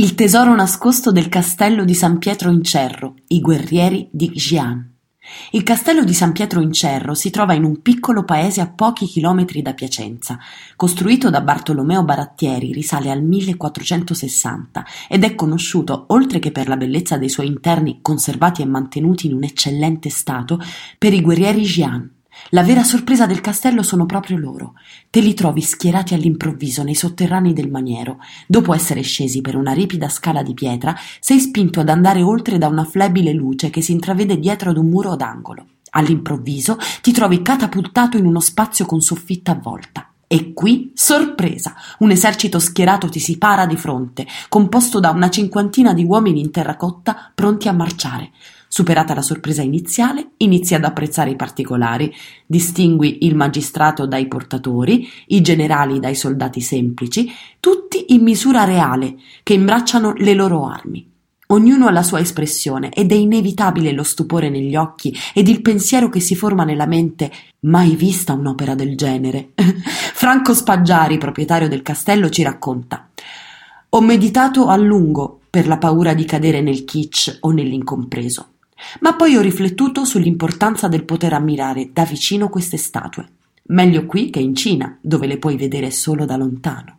Il tesoro nascosto del castello di San Pietro in Cerro, i guerrieri di Xi'an. Il castello di San Pietro in Cerro si trova in un piccolo paese a pochi chilometri da Piacenza. Costruito da Bartolomeo Barattieri, risale al 1460 ed è conosciuto, oltre che per la bellezza dei suoi interni conservati e mantenuti in un eccellente stato, per i guerrieri Xi'an. La vera sorpresa del castello sono proprio loro. Te li trovi schierati all'improvviso nei sotterranei del maniero. Dopo essere scesi per una ripida scala di pietra, sei spinto ad andare oltre da una flebile luce che si intravede dietro ad un muro d'angolo. All'improvviso ti trovi catapultato in uno spazio con soffitta a volta. E qui, sorpresa, un esercito schierato ti si para di fronte, composto da una cinquantina di uomini in terracotta pronti a marciare. Superata la sorpresa iniziale, inizi ad apprezzare i particolari, distingui il magistrato dai portatori, i generali dai soldati semplici, tutti in misura reale, che imbracciano le loro armi. Ognuno ha la sua espressione ed è inevitabile lo stupore negli occhi ed il pensiero che si forma nella mente mai vista un'opera del genere. Franco Spaggiari, proprietario del castello, ci racconta Ho meditato a lungo per la paura di cadere nel kitsch o nell'incompreso. Ma poi ho riflettuto sull'importanza del poter ammirare da vicino queste statue. Meglio qui che in Cina, dove le puoi vedere solo da lontano.